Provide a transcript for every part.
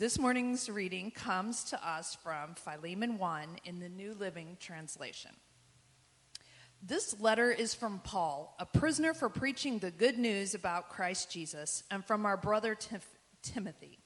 This morning's reading comes to us from Philemon 1 in the New Living Translation. This letter is from Paul, a prisoner for preaching the good news about Christ Jesus, and from our brother Tim- Timothy.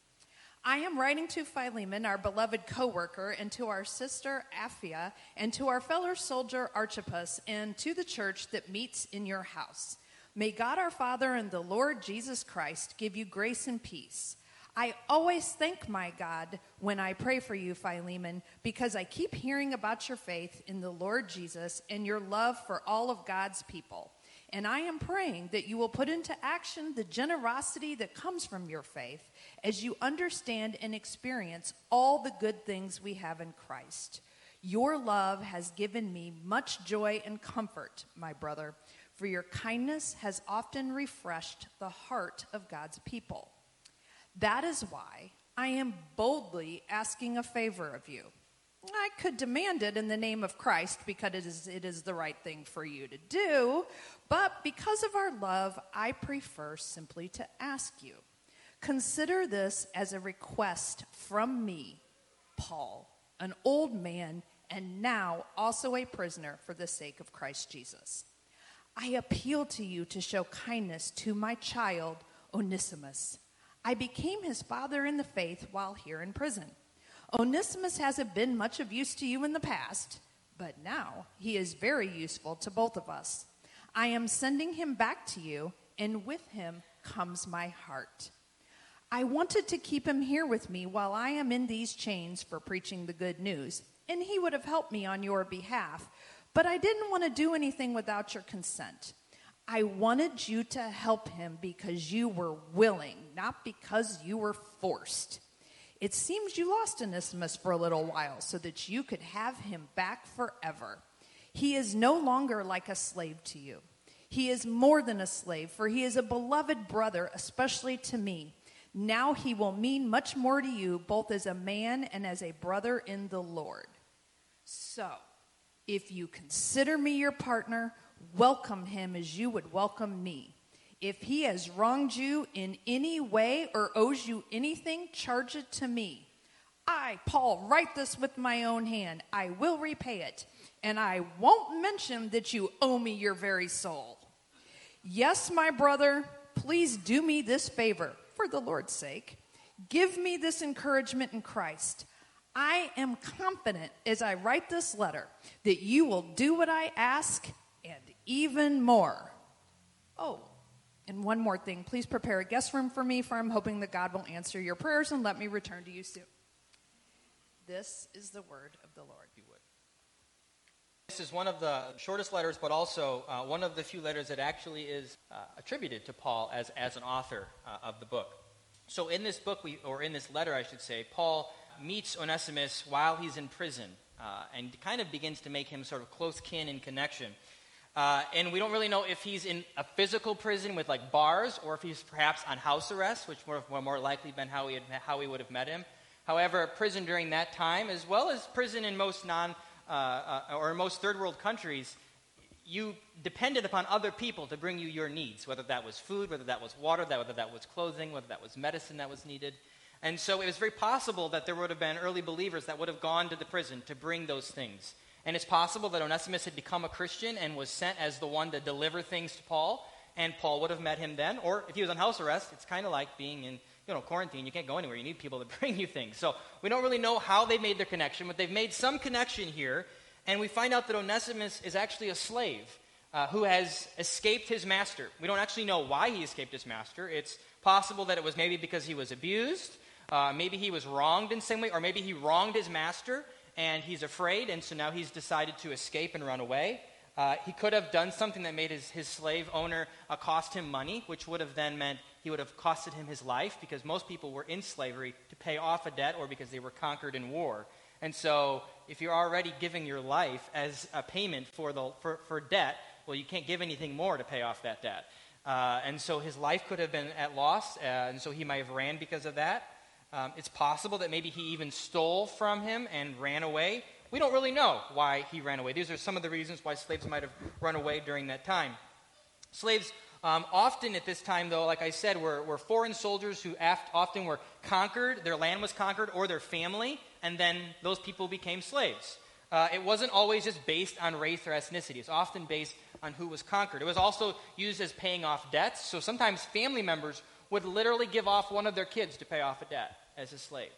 I am writing to Philemon, our beloved co worker, and to our sister Apphia, and to our fellow soldier Archippus, and to the church that meets in your house. May God our Father and the Lord Jesus Christ give you grace and peace. I always thank my God when I pray for you, Philemon, because I keep hearing about your faith in the Lord Jesus and your love for all of God's people. And I am praying that you will put into action the generosity that comes from your faith as you understand and experience all the good things we have in Christ. Your love has given me much joy and comfort, my brother, for your kindness has often refreshed the heart of God's people. That is why I am boldly asking a favor of you. I could demand it in the name of Christ because it is, it is the right thing for you to do, but because of our love, I prefer simply to ask you. Consider this as a request from me, Paul, an old man and now also a prisoner for the sake of Christ Jesus. I appeal to you to show kindness to my child, Onesimus I became his father in the faith while here in prison. Onesimus hasn't been much of use to you in the past, but now he is very useful to both of us. I am sending him back to you, and with him comes my heart. I wanted to keep him here with me while I am in these chains for preaching the good news, and he would have helped me on your behalf, but I didn't want to do anything without your consent. I wanted you to help him because you were willing, not because you were forced. It seems you lost Onesimus for a little while so that you could have him back forever. He is no longer like a slave to you. He is more than a slave, for he is a beloved brother, especially to me. Now he will mean much more to you, both as a man and as a brother in the Lord. So, if you consider me your partner, welcome him as you would welcome me. If he has wronged you in any way or owes you anything, charge it to me. I, Paul, write this with my own hand. I will repay it, and I won't mention that you owe me your very soul. Yes, my brother, please do me this favor, for the Lord's sake. Give me this encouragement in Christ. I am confident as I write this letter that you will do what I ask and even more. Oh, and one more thing. Please prepare a guest room for me, for I'm hoping that God will answer your prayers and let me return to you soon. This is the word of the Lord. You would. This is one of the shortest letters, but also uh, one of the few letters that actually is uh, attributed to Paul as, as an author uh, of the book. So, in this book, we, or in this letter, I should say, Paul meets Onesimus while he's in prison uh, and kind of begins to make him sort of close kin and connection. Uh, and we don't really know if he's in a physical prison with like bars or if he's perhaps on house arrest, which would have more likely been how we, had, how we would have met him. However, prison during that time, as well as prison in most non uh, uh, or in most third world countries, you depended upon other people to bring you your needs, whether that was food, whether that was water, whether that was clothing, whether that was medicine that was needed. And so it was very possible that there would have been early believers that would have gone to the prison to bring those things. And it's possible that Onesimus had become a Christian and was sent as the one to deliver things to Paul, and Paul would have met him then. Or if he was on house arrest, it's kind of like being in you know, quarantine. You can't go anywhere. You need people to bring you things. So we don't really know how they made their connection, but they've made some connection here. And we find out that Onesimus is actually a slave uh, who has escaped his master. We don't actually know why he escaped his master. It's possible that it was maybe because he was abused, uh, maybe he was wronged in some way, or maybe he wronged his master and he's afraid, and so now he's decided to escape and run away. Uh, he could have done something that made his, his slave owner uh, cost him money, which would have then meant he would have costed him his life because most people were in slavery to pay off a debt or because they were conquered in war. And so, if you're already giving your life as a payment for, the, for, for debt, well, you can't give anything more to pay off that debt. Uh, and so his life could have been at loss, uh, and so he might have ran because of that. Um, it's possible that maybe he even stole from him and ran away. We don't really know why he ran away. These are some of the reasons why slaves might have run away during that time. Slaves Um, often at this time, though, like I said, were, were foreign soldiers who aft, often were conquered, their land was conquered, or their family, and then those people became slaves. Uh, it wasn't always just based on race or ethnicity. It's often based on who was conquered. It was also used as paying off debts. So sometimes family members would literally give off one of their kids to pay off a debt as a slave.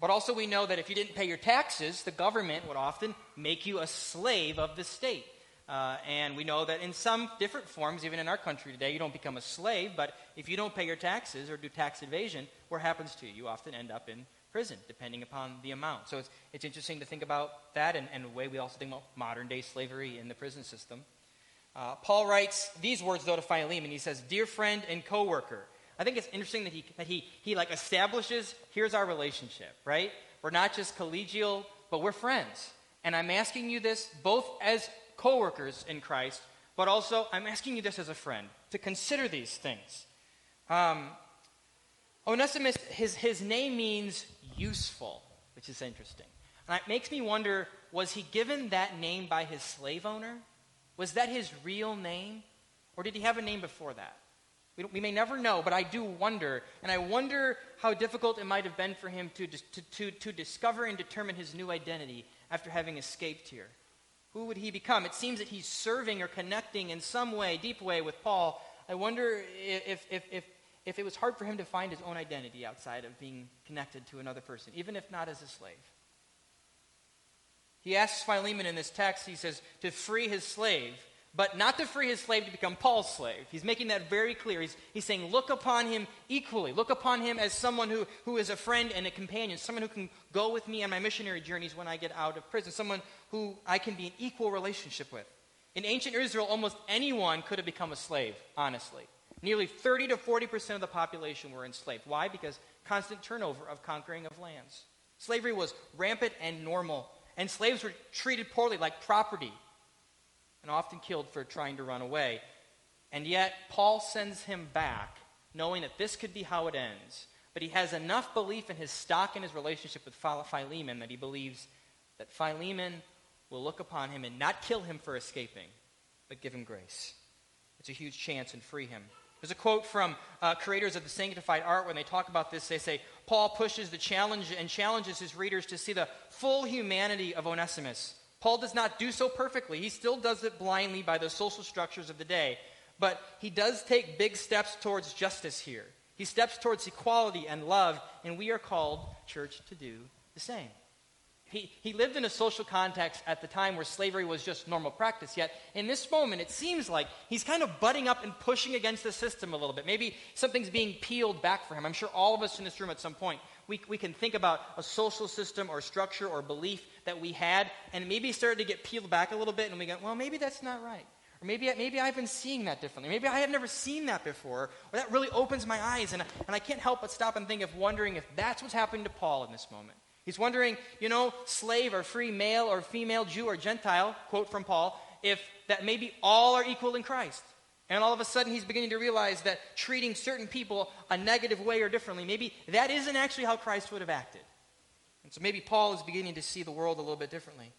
But also, we know that if you didn't pay your taxes, the government would often make you a slave of the state. Uh, and we know that in some different forms, even in our country today, you don't become a slave, but if you don't pay your taxes or do tax evasion, what happens to you? You often end up in prison, depending upon the amount. So it's, it's interesting to think about that and, and the way we also think about modern day slavery in the prison system. Uh, Paul writes these words, though, to Philemon. He says, Dear friend and co worker. I think it's interesting that he, that he, he like establishes here's our relationship, right? We're not just collegial, but we're friends. And I'm asking you this both as co workers in Christ, but also I'm asking you this as a friend to consider these things. Um, Onesimus, his, his name means useful, which is interesting. And it makes me wonder was he given that name by his slave owner? Was that his real name? Or did he have a name before that? We, we, may never know, but I do wonder. And I wonder how difficult it might have been for him to, to, to, to discover and determine his new identity after having escaped here. Who would he become? It seems that he's serving or connecting in some way, deep way, with Paul. I wonder if, if, if, if it was hard for him to find his own identity outside of being connected to another person, even if not as a slave. He asks Philemon in this text, he says, to free his slave, but not to free his slave to become Paul's slave. He's making that very clear. He's, he's saying, look upon him equally. Look upon him as someone who, who is a friend and a companion, someone who can go with me on my missionary journeys when I get out of prison, someone who I can be in equal relationship with. In ancient Israel, almost anyone could have become a slave, honestly. Nearly 30 to 40% of the population were enslaved. Why? Because constant turnover of conquering of lands. Slavery was rampant and normal and slaves were treated poorly like property and often killed for trying to run away. And yet, Paul sends him back knowing that this could be how it ends. But he has enough belief in his stock and his relationship with Philemon that he believes that Philemon will look upon him and not kill him for escaping, but give him grace. It's a huge chance and free him. There's a quote from uh, creators of the sanctified art when they talk about this. They say, Paul pushes the challenge and challenges his readers to see the full humanity of Onesimus. Paul does not do so perfectly. He still does it blindly by the social structures of the day. But he does take big steps towards justice here. He steps towards equality and love, and we are called, church, to do the same. He, he lived in a social context at the time where slavery was just normal practice, yet in this moment, it seems like he's kind of butting up and pushing against the system a little bit. Maybe something's being peeled back for him. I'm sure all of us in this room at some point, we, we can think about a social system or structure or belief that we had, and maybe started to get peeled back a little bit, and we go, well, maybe that's not right. Or maybe, maybe I've been seeing that differently. Maybe I have never seen that before. Or that really opens my eyes, and, and I can't help but stop and think of wondering if that's what's happening to Paul in this moment. He's wondering, you know, slave or free, male or female, Jew or Gentile, quote from Paul, if that maybe all are equal in Christ. And all of a sudden, he's beginning to realize that treating certain people a negative way or differently, maybe that isn't actually how Christ would have acted. And so maybe Paul is beginning to see the world a little bit differently.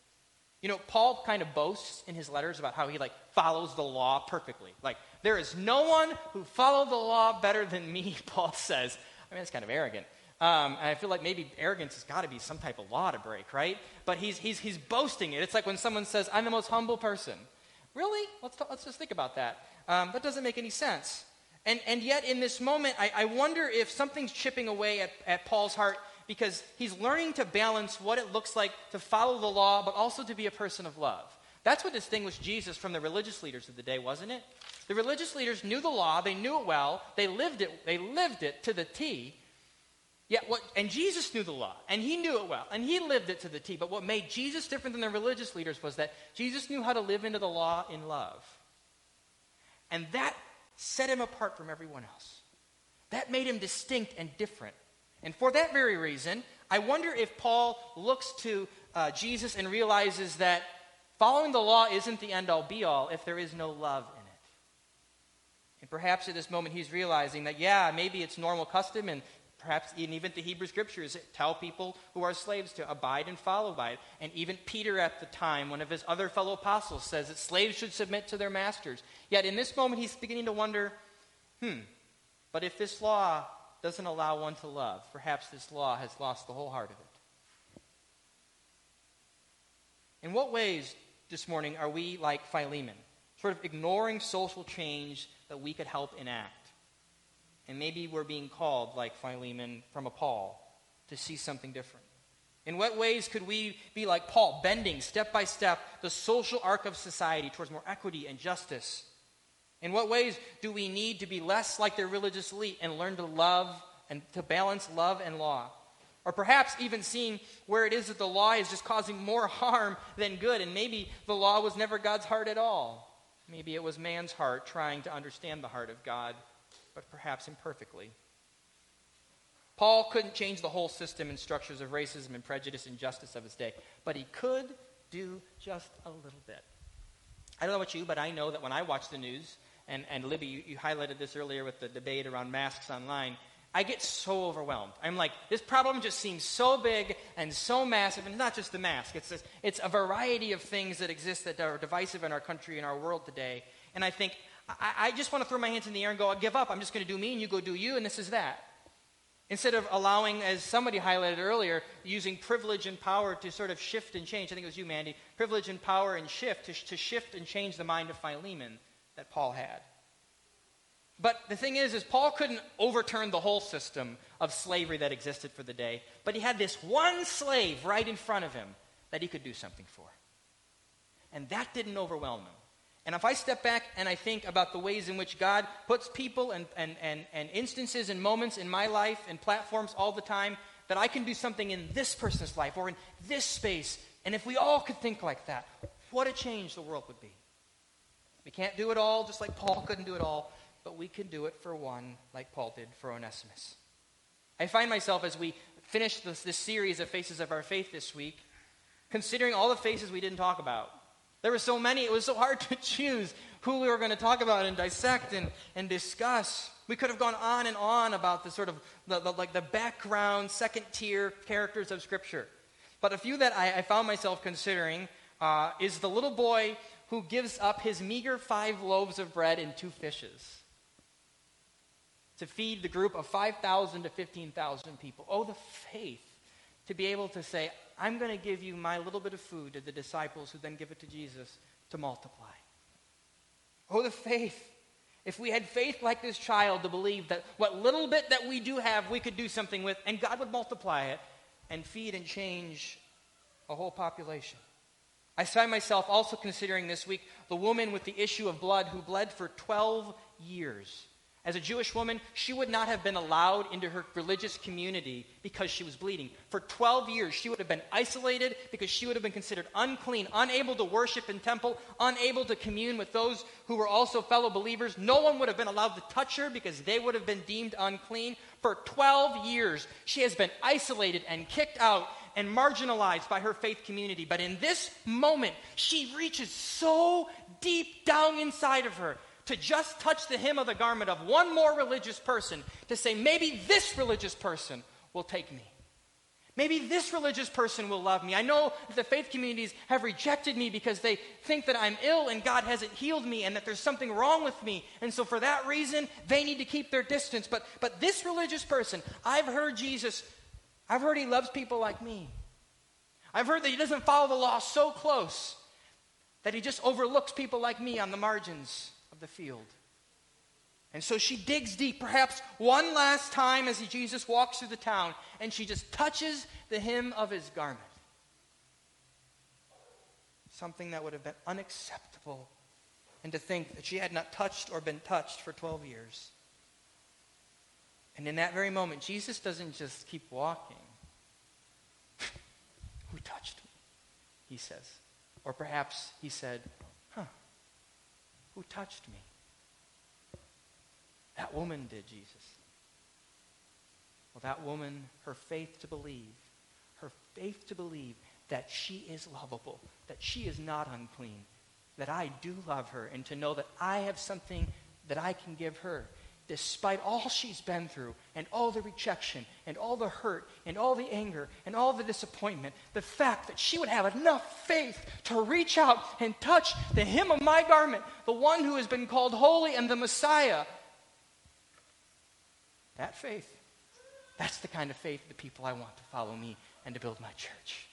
You know, Paul kind of boasts in his letters about how he like follows the law perfectly. Like, there is no one who followed the law better than me, Paul says. I mean, that's kind of arrogant. Um, and I feel like maybe arrogance has got to be some type of law to break, right? But he's, he's, he's boasting it. It's like when someone says, I'm the most humble person. Really? Let's, t- let's just think about that. Um, that doesn't make any sense. And, and yet, in this moment, I, I wonder if something's chipping away at, at Paul's heart because he's learning to balance what it looks like to follow the law, but also to be a person of love. That's what distinguished Jesus from the religious leaders of the day, wasn't it? The religious leaders knew the law, they knew it well, they lived it, they lived it to the T, Yet what, and Jesus knew the law, and he knew it well, and he lived it to the T. But what made Jesus different than the religious leaders was that Jesus knew how to live into the law in love. And that set him apart from everyone else. That made him distinct and different. And for that very reason, I wonder if Paul looks to uh, Jesus and realizes that following the law isn't the end all be all if there is no love in it. And perhaps at this moment he's realizing that, yeah, maybe it's normal custom and Perhaps even the Hebrew scriptures tell people who are slaves to abide and follow by it. And even Peter at the time, one of his other fellow apostles, says that slaves should submit to their masters. Yet in this moment, he's beginning to wonder hmm, but if this law doesn't allow one to love, perhaps this law has lost the whole heart of it. In what ways this morning are we like Philemon, sort of ignoring social change that we could help enact? And maybe we're being called, like Philemon from a Paul, to see something different. In what ways could we be like Paul, bending step by step the social arc of society towards more equity and justice? In what ways do we need to be less like the religious elite and learn to love and to balance love and law? Or perhaps even seeing where it is that the law is just causing more harm than good, and maybe the law was never God's heart at all. Maybe it was man's heart trying to understand the heart of God but perhaps imperfectly. Paul couldn't change the whole system and structures of racism and prejudice and justice of his day, but he could do just a little bit. I don't know about you, but I know that when I watch the news, and, and Libby, you, you highlighted this earlier with the debate around masks online, I get so overwhelmed. I'm like, this problem just seems so big and so massive, and not just the mask. It's, this, it's a variety of things that exist that are divisive in our country and our world today. And I think, I, I just want to throw my hands in the air and go, I'll give up. I'm just going to do me and you go do you, and this is that. Instead of allowing, as somebody highlighted earlier, using privilege and power to sort of shift and change. I think it was you, Mandy. Privilege and power and shift to, to shift and change the mind of Philemon that Paul had. But the thing is, is Paul couldn't overturn the whole system of slavery that existed for the day. But he had this one slave right in front of him that he could do something for. And that didn't overwhelm him. And if I step back and I think about the ways in which God puts people and, and, and, and instances and moments in my life and platforms all the time, that I can do something in this person's life or in this space. And if we all could think like that, what a change the world would be. We can't do it all just like Paul couldn't do it all, but we can do it for one like Paul did for Onesimus. I find myself as we finish this, this series of Faces of Our Faith this week, considering all the faces we didn't talk about there were so many, it was so hard to choose who we were going to talk about and dissect and, and discuss. We could have gone on and on about the sort of the, the like the background, second tier characters of Scripture. But a few that I, I found myself considering uh, is the little boy who gives up his meager five loaves of bread and two fishes to feed the group of 5,000 to 15,000 people. Oh, the faith to be able to say, I'm going to give you my little bit of food to the disciples who then give it to Jesus to multiply. Oh, the faith. If we had faith like this child to believe that what little bit that we do have, we could do something with, and God would multiply it and feed and change a whole population. I find myself also considering this week the woman with the issue of blood who bled for 12 years. As a Jewish woman, she would not have been allowed into her religious community because she was bleeding. For 12 years, she would have been isolated because she would have been considered unclean, unable to worship in temple, unable to commune with those who were also fellow believers. No one would have been allowed to touch her because they would have been deemed unclean. For 12 years, she has been isolated and kicked out and marginalized by her faith community. But in this moment, she reaches so deep down inside of her to just touch the hem of the garment of one more religious person to say, maybe this religious person will take me. Maybe this religious person will love me. I know that the faith communities have rejected me because they think that I'm ill and God hasn't healed me and that there's something wrong with me. And so for that reason, they need to keep their distance. But, but this religious person, I've heard Jesus, I've heard he loves people like me. I've heard that he doesn't follow the law so close that he just overlooks people like me on the margins the field. And so she digs deep, perhaps one last time as Jesus walks through the town, and she just touches the hem of his garment. Something that would have been unacceptable. And to think that she had not touched or been touched for 12 years. And in that very moment, Jesus doesn't just keep walking. Who touched me? He says. Or perhaps he said, who touched me? That woman did, Jesus. Well, that woman, her faith to believe, her faith to believe that she is lovable, that she is not unclean, that I do love her, and to know that I have something that I can give her. Despite all she's been through and all the rejection and all the hurt and all the anger and all the disappointment, the fact that she would have enough faith to reach out and touch the hem of my garment, the one who has been called holy and the Messiah, that faith, that's the kind of faith the people I want to follow me and to build my church.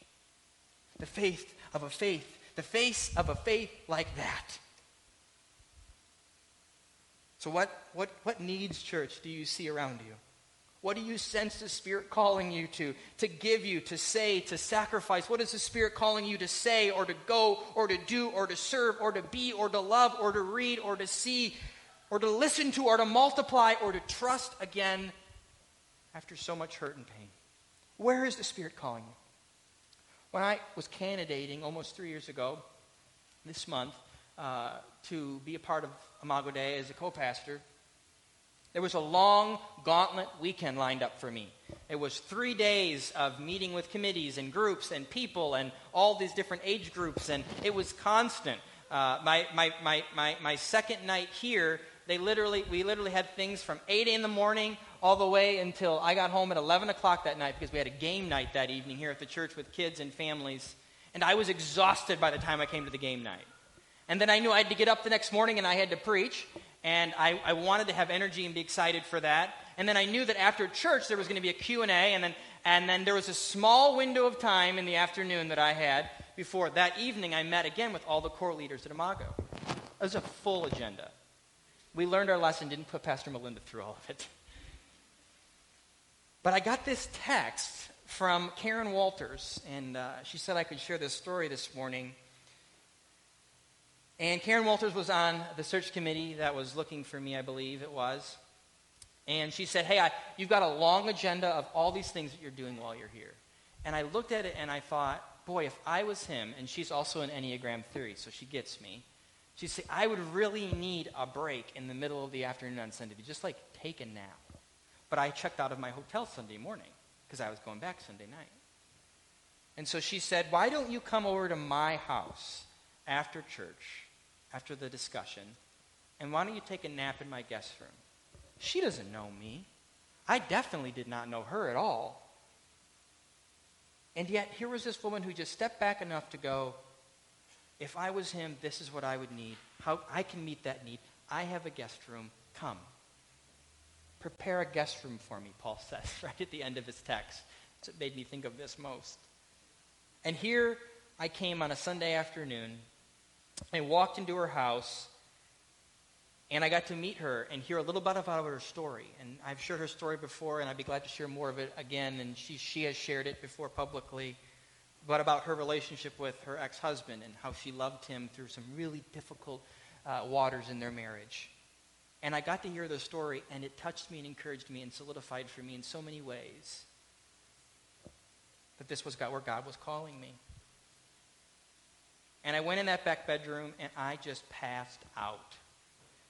The faith of a faith, the face of a faith like that. So, what, what, what needs, church, do you see around you? What do you sense the Spirit calling you to? To give you, to say, to sacrifice? What is the Spirit calling you to say, or to go, or to do, or to serve, or to be, or to love, or to read, or to see, or to listen to, or to multiply, or to trust again after so much hurt and pain? Where is the Spirit calling you? When I was candidating almost three years ago, this month, uh, to be a part of Imago Dei as a co pastor, there was a long gauntlet weekend lined up for me. It was three days of meeting with committees and groups and people and all these different age groups, and it was constant. Uh, my, my, my, my, my second night here, they literally, we literally had things from 8 in the morning all the way until I got home at 11 o'clock that night because we had a game night that evening here at the church with kids and families. And I was exhausted by the time I came to the game night. And then I knew I had to get up the next morning and I had to preach. And I, I wanted to have energy and be excited for that. And then I knew that after church there was going to be a Q&A. And then, and then there was a small window of time in the afternoon that I had before that evening I met again with all the core leaders at Imago. It was a full agenda. We learned our lesson, didn't put Pastor Melinda through all of it. But I got this text from Karen Walters, and uh, she said I could share this story this morning. And Karen Walters was on the search committee that was looking for me, I believe it was. And she said, Hey, I, you've got a long agenda of all these things that you're doing while you're here. And I looked at it and I thought, boy, if I was him, and she's also an Enneagram three, so she gets me. She'd say, I would really need a break in the middle of the afternoon on Sunday to just like take a nap. But I checked out of my hotel Sunday morning because I was going back Sunday night. And so she said, Why don't you come over to my house after church after the discussion, and why don't you take a nap in my guest room? She doesn't know me. I definitely did not know her at all. And yet, here was this woman who just stepped back enough to go, if I was him, this is what I would need. How I can meet that need. I have a guest room. Come. Prepare a guest room for me, Paul says, right at the end of his text. It made me think of this most. And here I came on a Sunday afternoon I walked into her house and I got to meet her and hear a little bit about her story. And I've shared her story before, and I'd be glad to share more of it again. And she, she has shared it before publicly, but about her relationship with her ex husband and how she loved him through some really difficult uh, waters in their marriage. And I got to hear the story, and it touched me and encouraged me and solidified for me in so many ways that this was God, where God was calling me. And I went in that back bedroom and I just passed out.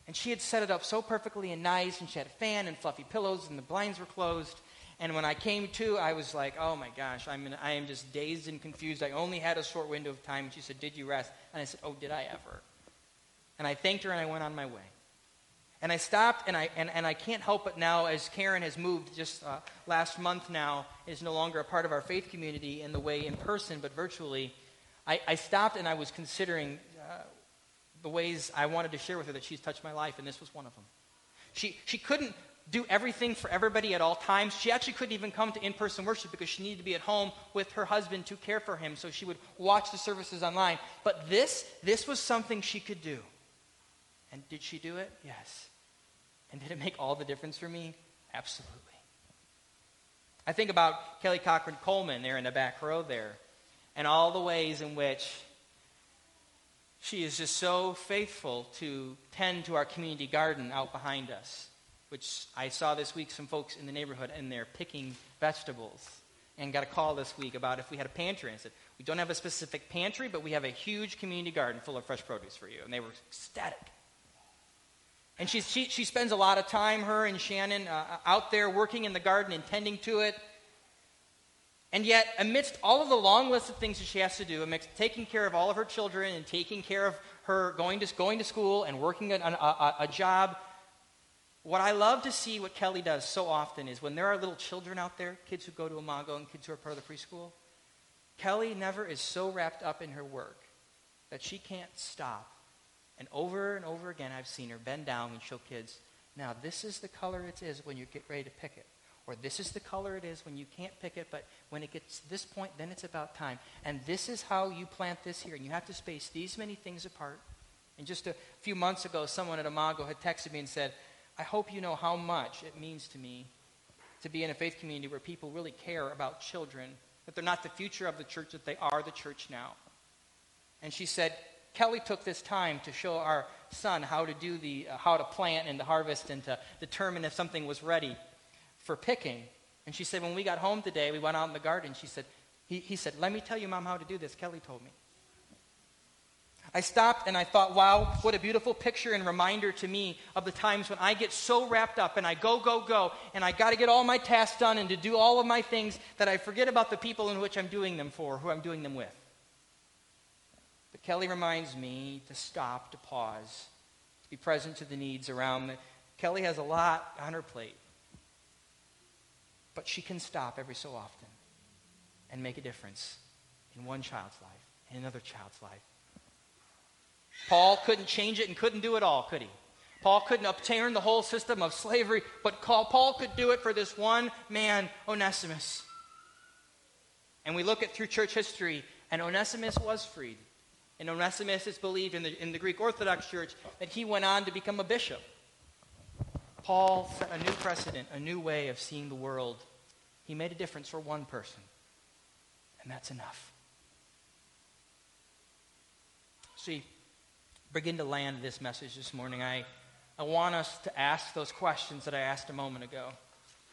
And she had set it up so perfectly and nice, and she had a fan and fluffy pillows, and the blinds were closed. And when I came to, I was like, oh my gosh, I'm in, I am just dazed and confused. I only had a short window of time. And she said, Did you rest? And I said, Oh, did I ever? And I thanked her and I went on my way. And I stopped, and I, and, and I can't help it now, as Karen has moved just uh, last month now, is no longer a part of our faith community in the way in person, but virtually. I, I stopped and I was considering uh, the ways I wanted to share with her that she's touched my life, and this was one of them. She, she couldn't do everything for everybody at all times. She actually couldn't even come to in person worship because she needed to be at home with her husband to care for him, so she would watch the services online. But this, this was something she could do. And did she do it? Yes. And did it make all the difference for me? Absolutely. I think about Kelly Cochran Coleman there in the back row there and all the ways in which she is just so faithful to tend to our community garden out behind us, which I saw this week some folks in the neighborhood and they're picking vegetables. And got a call this week about if we had a pantry. I said, We don't have a specific pantry, but we have a huge community garden full of fresh produce for you. And they were ecstatic. And she, she, she spends a lot of time, her and Shannon, uh, out there working in the garden and tending to it. And yet, amidst all of the long list of things that she has to do, amidst taking care of all of her children and taking care of her going to, going to school and working a, a, a job, What I love to see what Kelly does so often is when there are little children out there, kids who go to Imago and kids who are part of the preschool, Kelly never is so wrapped up in her work that she can't stop. And over and over again, I've seen her bend down and show kids, now this is the color it is when you get ready to pick it. Or this is the color it is when you can't pick it, but when it gets to this point, then it's about time. And this is how you plant this here. And you have to space these many things apart. And just a few months ago, someone at Imago had texted me and said, I hope you know how much it means to me to be in a faith community where people really care about children, that they're not the future of the church, that they are the church now. And she said, Kelly took this time to show our son how to do the, uh, how to plant and to harvest and to determine if something was ready for picking. And she said, when we got home today, we went out in the garden. She said, he, he said, let me tell you, Mom, how to do this. Kelly told me. I stopped and I thought, wow, what a beautiful picture and reminder to me of the times when I get so wrapped up and I go, go, go, and I got to get all my tasks done and to do all of my things that I forget about the people in which I'm doing them for, who I'm doing them with. But Kelly reminds me to stop, to pause, to be present to the needs around me. Kelly has a lot on her plate, but she can stop every so often and make a difference in one child's life, in another child's life Paul couldn't change it and couldn't do it all, could he? Paul couldn't obtain the whole system of slavery, but Paul could do it for this one man, Onesimus. And we look at through church history, and Onesimus was freed. And Onesimus is believed in the, in the Greek Orthodox Church that he went on to become a bishop. Paul set a new precedent, a new way of seeing the world. He made a difference for one person, and that's enough. See, begin to land this message this morning, I, I want us to ask those questions that I asked a moment ago.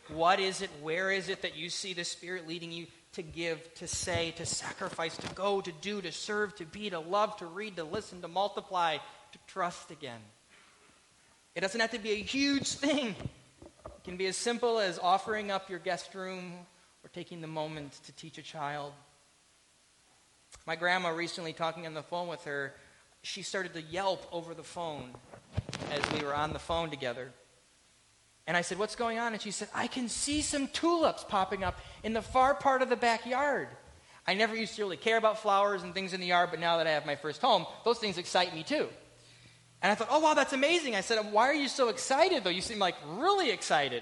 What is it? Where is it that you see the Spirit leading you to give, to say, to sacrifice, to go, to do, to serve, to be, to love, to read, to listen, to multiply, to trust again? It doesn't have to be a huge thing. It can be as simple as offering up your guest room or taking the moment to teach a child. My grandma recently talking on the phone with her she started to yelp over the phone as we were on the phone together. And I said, What's going on? And she said, I can see some tulips popping up in the far part of the backyard. I never used to really care about flowers and things in the yard, but now that I have my first home, those things excite me too. And I thought, Oh, wow, that's amazing. I said, Why are you so excited, though? You seem like really excited.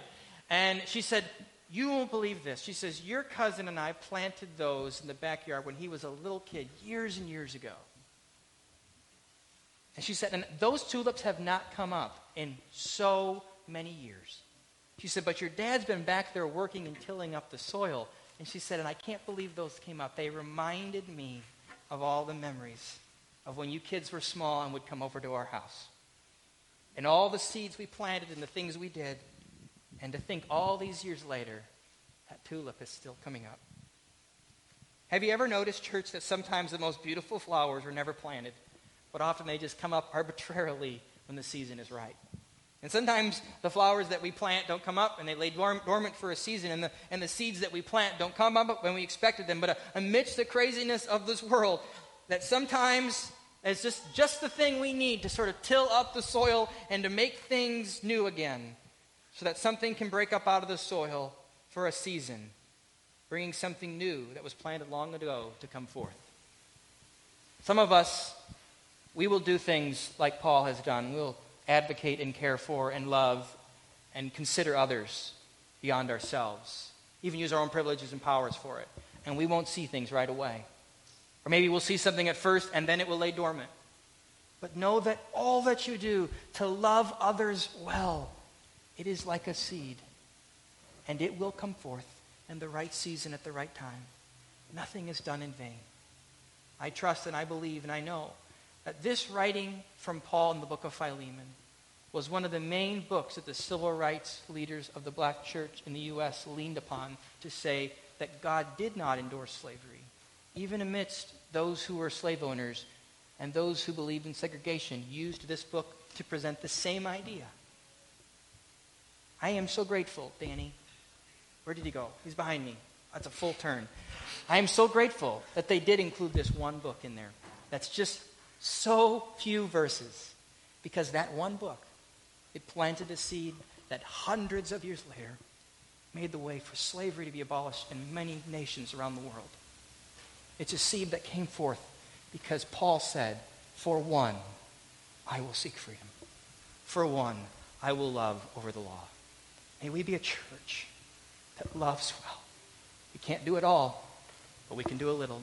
And she said, You won't believe this. She says, Your cousin and I planted those in the backyard when he was a little kid years and years ago. And she said, and those tulips have not come up in so many years. She said, but your dad's been back there working and tilling up the soil. And she said, and I can't believe those came up. They reminded me of all the memories of when you kids were small and would come over to our house. And all the seeds we planted and the things we did. And to think all these years later, that tulip is still coming up. Have you ever noticed, church, that sometimes the most beautiful flowers are never planted? but often they just come up arbitrarily when the season is right. And sometimes the flowers that we plant don't come up and they lay dormant for a season, and the, and the seeds that we plant don't come up when we expected them. But uh, amidst the craziness of this world, that sometimes is just, just the thing we need to sort of till up the soil and to make things new again, so that something can break up out of the soil for a season, bringing something new that was planted long ago to come forth. Some of us we will do things like Paul has done. We'll advocate and care for and love and consider others beyond ourselves, even use our own privileges and powers for it. And we won't see things right away. Or maybe we'll see something at first and then it will lay dormant. But know that all that you do to love others well, it is like a seed. And it will come forth in the right season at the right time. Nothing is done in vain. I trust and I believe and I know that this writing from Paul in the book of Philemon was one of the main books that the civil rights leaders of the black church in the U.S. leaned upon to say that God did not endorse slavery, even amidst those who were slave owners and those who believed in segregation used this book to present the same idea. I am so grateful, Danny. Where did he go? He's behind me. That's a full turn. I am so grateful that they did include this one book in there. That's just so few verses because that one book, it planted a seed that hundreds of years later made the way for slavery to be abolished in many nations around the world. It's a seed that came forth because Paul said, For one, I will seek freedom. For one, I will love over the law. May we be a church that loves well. We can't do it all, but we can do a little.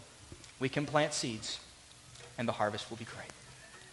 We can plant seeds, and the harvest will be great.